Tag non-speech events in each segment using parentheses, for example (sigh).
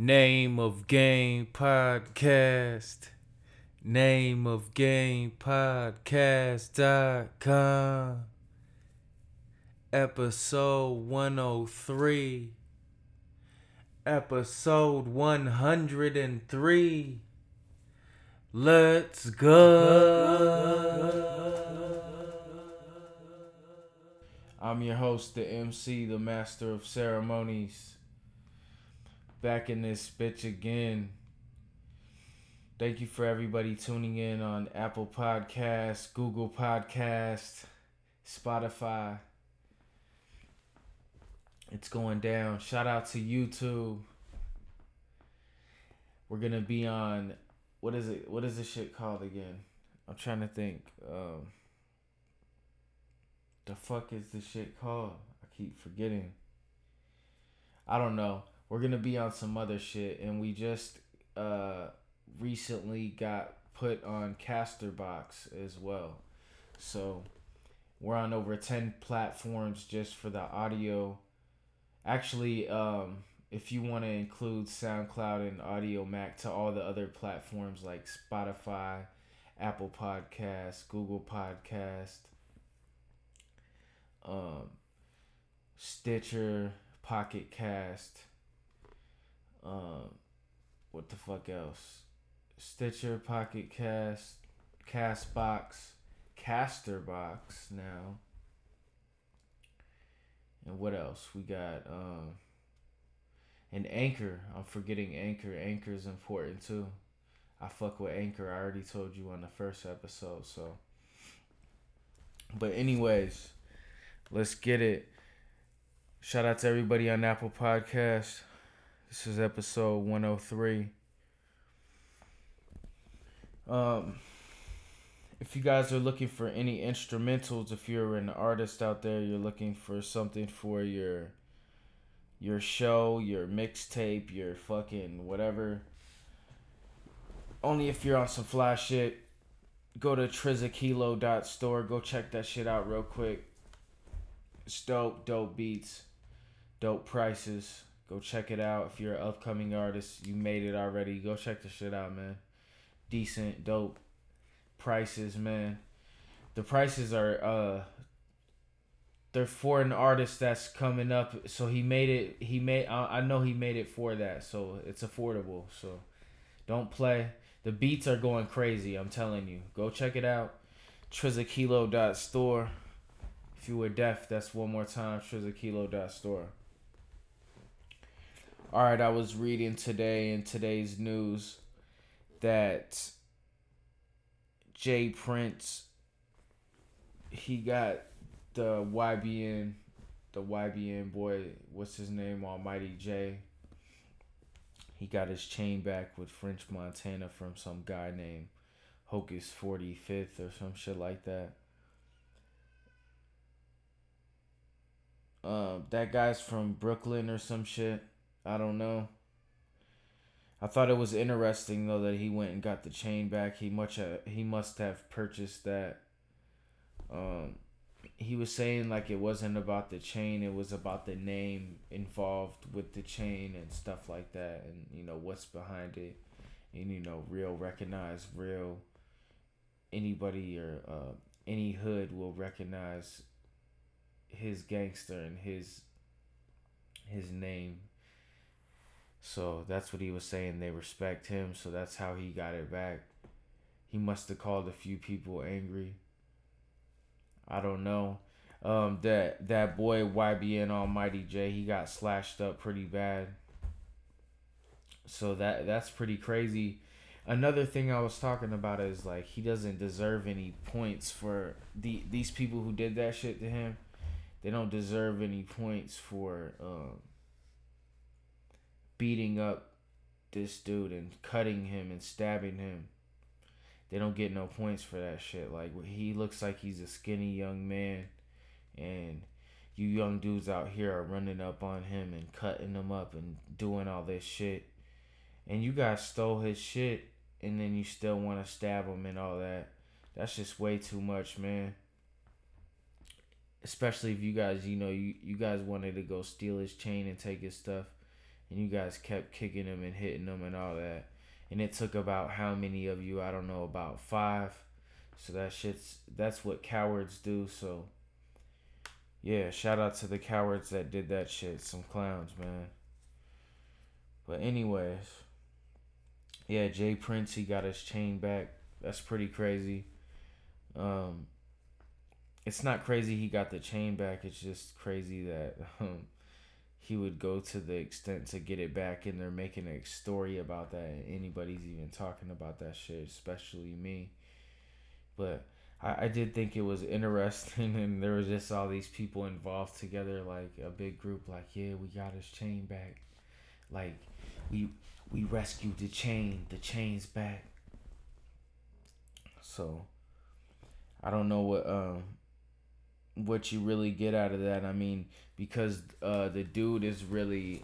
Name of Game Podcast. Name of Game Podcast.com. Episode 103. Episode 103. Let's go. I'm your host, the MC, the Master of Ceremonies. Back in this bitch again. Thank you for everybody tuning in on Apple Podcasts, Google Podcasts, Spotify. It's going down. Shout out to YouTube. We're gonna be on what is it? What is this shit called again? I'm trying to think. Um, the fuck is this shit called? I keep forgetting. I don't know. We're gonna be on some other shit, and we just uh recently got put on Casterbox as well. So we're on over ten platforms just for the audio. Actually, um, if you want to include SoundCloud and Audiomack to all the other platforms like Spotify, Apple Podcast, Google Podcast, um, Stitcher, Pocket Cast, um, what the fuck else? Stitcher, Pocket Cast, Castbox, Casterbox now. And what else? We got um and Anchor. I'm forgetting Anchor. Anchor is important too. I fuck with Anchor. I already told you on the first episode, so but anyways, let's get it. Shout out to everybody on Apple Podcast. This is episode 103. Um, if you guys are looking for any instrumentals, if you're an artist out there, you're looking for something for your your show, your mixtape, your fucking whatever. Only if you're on some fly shit. Go to trizakilo.store. Go check that shit out real quick. It's dope, dope beats, dope prices. Go check it out. If you're an upcoming artist, you made it already. Go check the shit out, man. Decent, dope prices, man. The prices are uh they're for an artist that's coming up. So he made it he made I, I know he made it for that. So it's affordable. So don't play. The beats are going crazy, I'm telling you. Go check it out. Trizakilo.store. If you were deaf, that's one more time. Trizakilo.store. All right, I was reading today in today's news that J. Prince he got the YBN the YBN boy what's his name Almighty Jay he got his chain back with French Montana from some guy named Hocus 45th or some shit like that. Um, that guy's from Brooklyn or some shit. I don't know. I thought it was interesting though that he went and got the chain back. He much uh, he must have purchased that. Um, he was saying like it wasn't about the chain; it was about the name involved with the chain and stuff like that, and you know what's behind it, and you know real recognize real. Anybody or uh, any hood will recognize his gangster and his his name so that's what he was saying. They respect him, so that's how he got it back. He must have called a few people angry. I don't know. Um, that that boy YBN Almighty Jay, he got slashed up pretty bad. So that that's pretty crazy. Another thing I was talking about is like he doesn't deserve any points for the these people who did that shit to him. They don't deserve any points for um beating up this dude and cutting him and stabbing him. They don't get no points for that shit. Like he looks like he's a skinny young man and you young dudes out here are running up on him and cutting him up and doing all this shit. And you guys stole his shit and then you still want to stab him and all that. That's just way too much, man. Especially if you guys, you know, you, you guys wanted to go steal his chain and take his stuff and you guys kept kicking them and hitting them and all that. And it took about how many of you? I don't know, about five. So that shit's that's what cowards do. So yeah, shout out to the cowards that did that shit. Some clowns, man. But anyways, yeah, J. Prince he got his chain back. That's pretty crazy. Um, it's not crazy he got the chain back. It's just crazy that (laughs) um, he would go to the extent to get it back, and they're making a story about that. anybody's even talking about that shit, especially me. But I, I did think it was interesting, (laughs) and there was just all these people involved together, like a big group. Like, yeah, we got his chain back. Like, we we rescued the chain. The chain's back. So, I don't know what um what you really get out of that. I mean, because uh the dude is really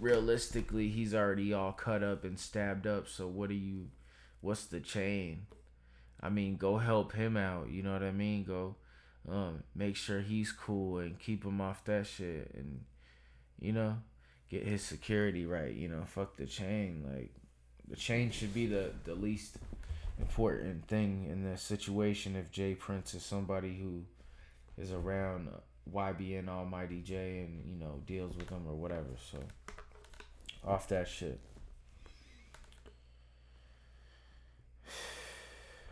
realistically he's already all cut up and stabbed up. So what do you what's the chain? I mean, go help him out. You know what I mean? Go um, make sure he's cool and keep him off that shit and you know get his security right. You know, fuck the chain. Like the chain should be the the least important thing in this situation. If J. Prince is somebody who is around YBN Almighty Jay and you know deals with them or whatever. So off that shit. (sighs)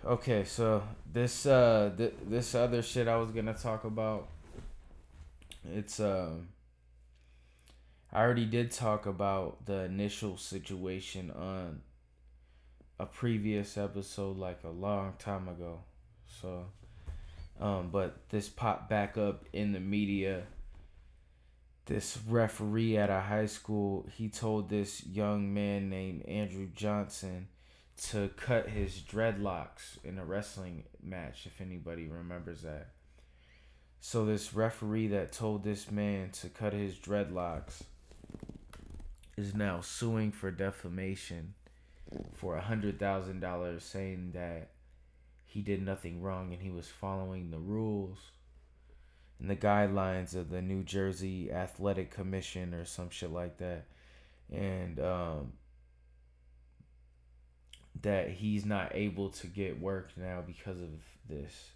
Okay, so this uh th- this other shit I was gonna talk about. It's um. I already did talk about the initial situation on a previous episode, like a long time ago. So, um, but this popped back up in the media. This referee at a high school, he told this young man named Andrew Johnson to cut his dreadlocks in a wrestling match, if anybody remembers that. So, this referee that told this man to cut his dreadlocks is now suing for defamation for a hundred thousand dollars, saying that he did nothing wrong and he was following the rules and the guidelines of the New Jersey Athletic Commission or some shit like that. And um, that he's not able to get work now because of this.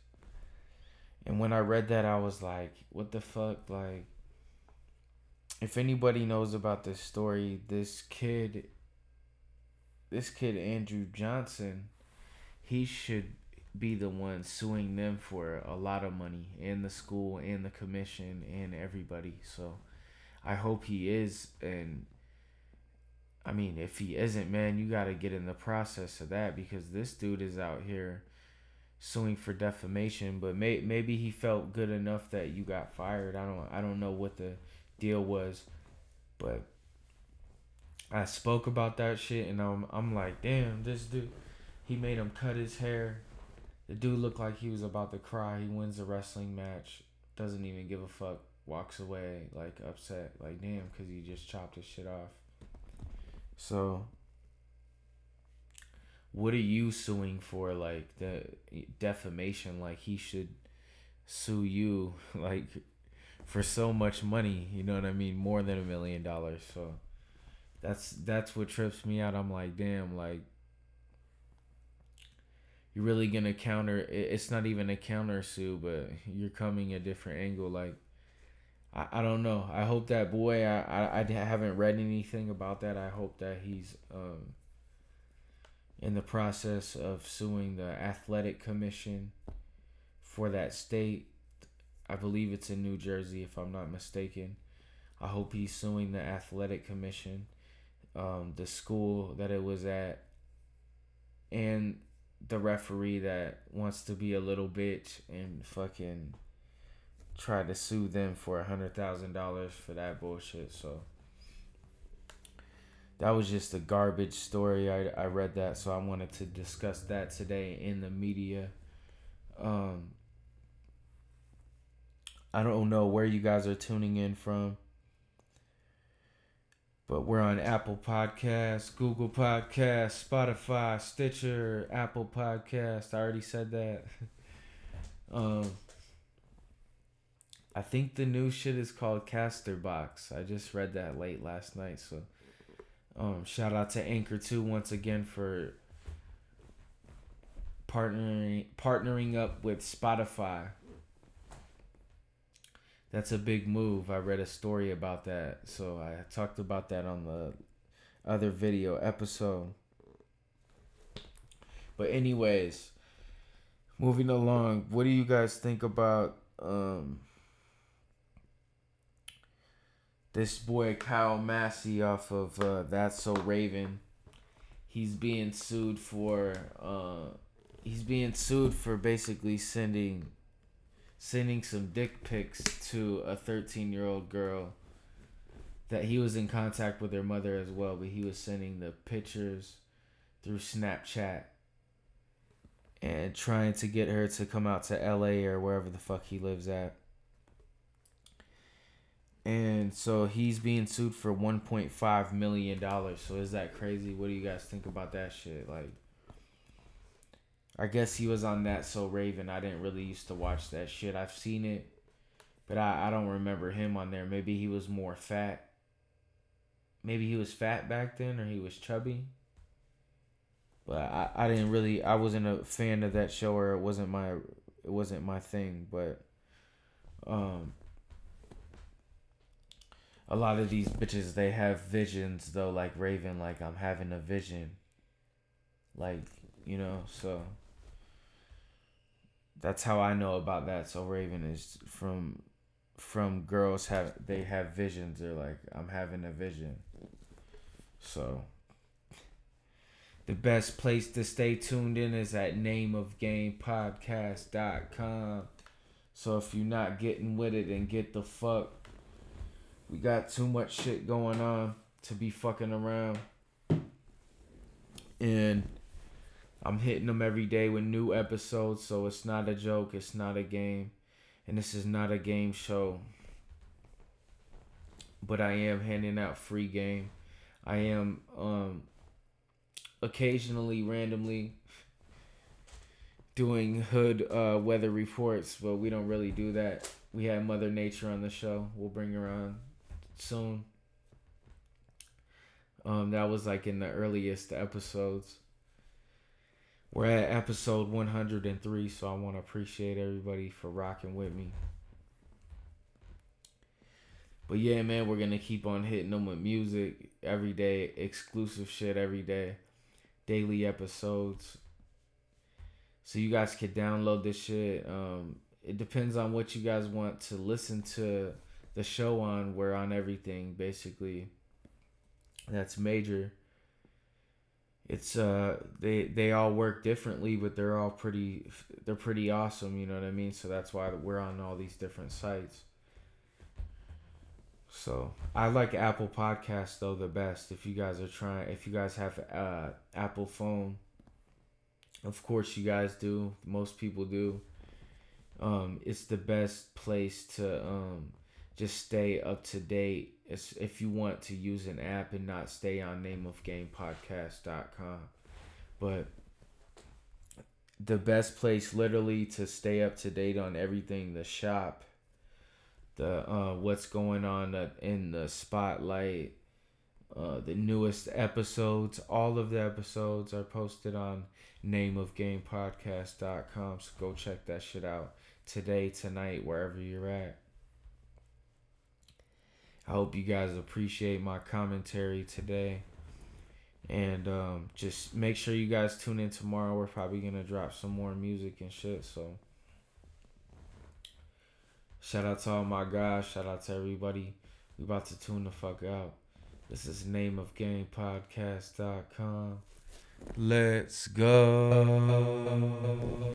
And when I read that, I was like, what the fuck? Like, if anybody knows about this story, this kid, this kid, Andrew Johnson, he should be the one suing them for a lot of money and the school and the commission and everybody. So I hope he is and I mean, if he isn't, man, you got to get in the process of that because this dude is out here suing for defamation. But may, maybe he felt good enough that you got fired. I don't I don't know what the deal was, but I spoke about that shit and I'm I'm like, damn, this dude, he made him cut his hair. The dude looked like he was about to cry. He wins the wrestling match, doesn't even give a fuck, walks away like upset, like damn, because he just chopped his shit off. So, what are you suing for? Like the defamation? Like he should sue you (laughs) like for so much money. You know what I mean? More than a million dollars. So that's that's what trips me out. I'm like, damn, like you're really gonna counter. It's not even a counter sue, but you're coming a different angle. Like I, I don't know. I hope that boy. I, I, I haven't read anything about that. I hope that he's um in the process of suing the athletic commission for that state. I believe it's in New Jersey, if I'm not mistaken. I hope he's suing the athletic commission, um, the school that it was at, and the referee that wants to be a little bitch and fucking try to sue them for a hundred thousand dollars for that bullshit. So that was just a garbage story. I, I read that, so I wanted to discuss that today in the media. Um, I don't know where you guys are tuning in from, but we're on Apple Podcasts, Google Podcasts, Spotify, Stitcher, Apple Podcast. I already said that. (laughs) um, I think the new shit is called Caster Box. I just read that late last night, so Um, shout out to Anchor Two once again for partnering partnering up with Spotify. That's a big move. I read a story about that, so I talked about that on the other video episode. But anyways, moving along, what do you guys think about um this boy Kyle Massey off of uh, That's So Raven? He's being sued for uh he's being sued for basically sending sending some dick pics to a 13 year old girl that he was in contact with her mother as well but he was sending the pictures through snapchat and trying to get her to come out to la or wherever the fuck he lives at. And so he's being sued for 1.5 million dollars. So is that crazy? What do you guys think about that shit? Like I guess he was on that so Raven. I didn't really used to watch that shit. I've seen it, but I, I don't remember him on there. Maybe he was more fat. Maybe he was fat back then or he was chubby. But I, I didn't really I wasn't a fan of that show or it wasn't my it wasn't my thing, but um a lot of these bitches they have visions though like Raven like I'm having a vision. Like, you know, so that's how I know about that. So Raven is from from girls have they have visions. They're like I'm having a vision. So the best place to stay tuned in is at nameofgamepodcast.com. So if you're not getting with it and get the fuck, we got too much shit going on to be fucking around. And I'm hitting them every day with new episodes, so it's not a joke, it's not a game, and this is not a game show. But I am handing out free game. I am um occasionally randomly doing hood uh, weather reports, but we don't really do that. We had Mother Nature on the show. We'll bring her on soon. Um, that was like in the earliest episodes. We're at episode 103, so I want to appreciate everybody for rocking with me. But yeah, man, we're gonna keep on hitting them with music every day, exclusive shit every day, daily episodes. So you guys can download this shit. Um, it depends on what you guys want to listen to the show on. We're on everything basically. That's major it's uh they they all work differently but they're all pretty they're pretty awesome you know what i mean? So that's why we're on all these different sites. So i like apple podcast though the best. If you guys are trying if you guys have uh apple phone of course you guys do. Most people do. Um it's the best place to um just stay up to date if you want to use an app and not stay on nameofgamepodcast.com. But the best place literally to stay up to date on everything the shop the uh what's going on in the spotlight uh the newest episodes all of the episodes are posted on nameofgamepodcast.com so go check that shit out today tonight wherever you're at I hope you guys appreciate my commentary today. And um, just make sure you guys tune in tomorrow. We're probably going to drop some more music and shit. So, shout out to all my guys. Shout out to everybody. We about to tune the fuck out. This is name of game podcast.com. Let's go.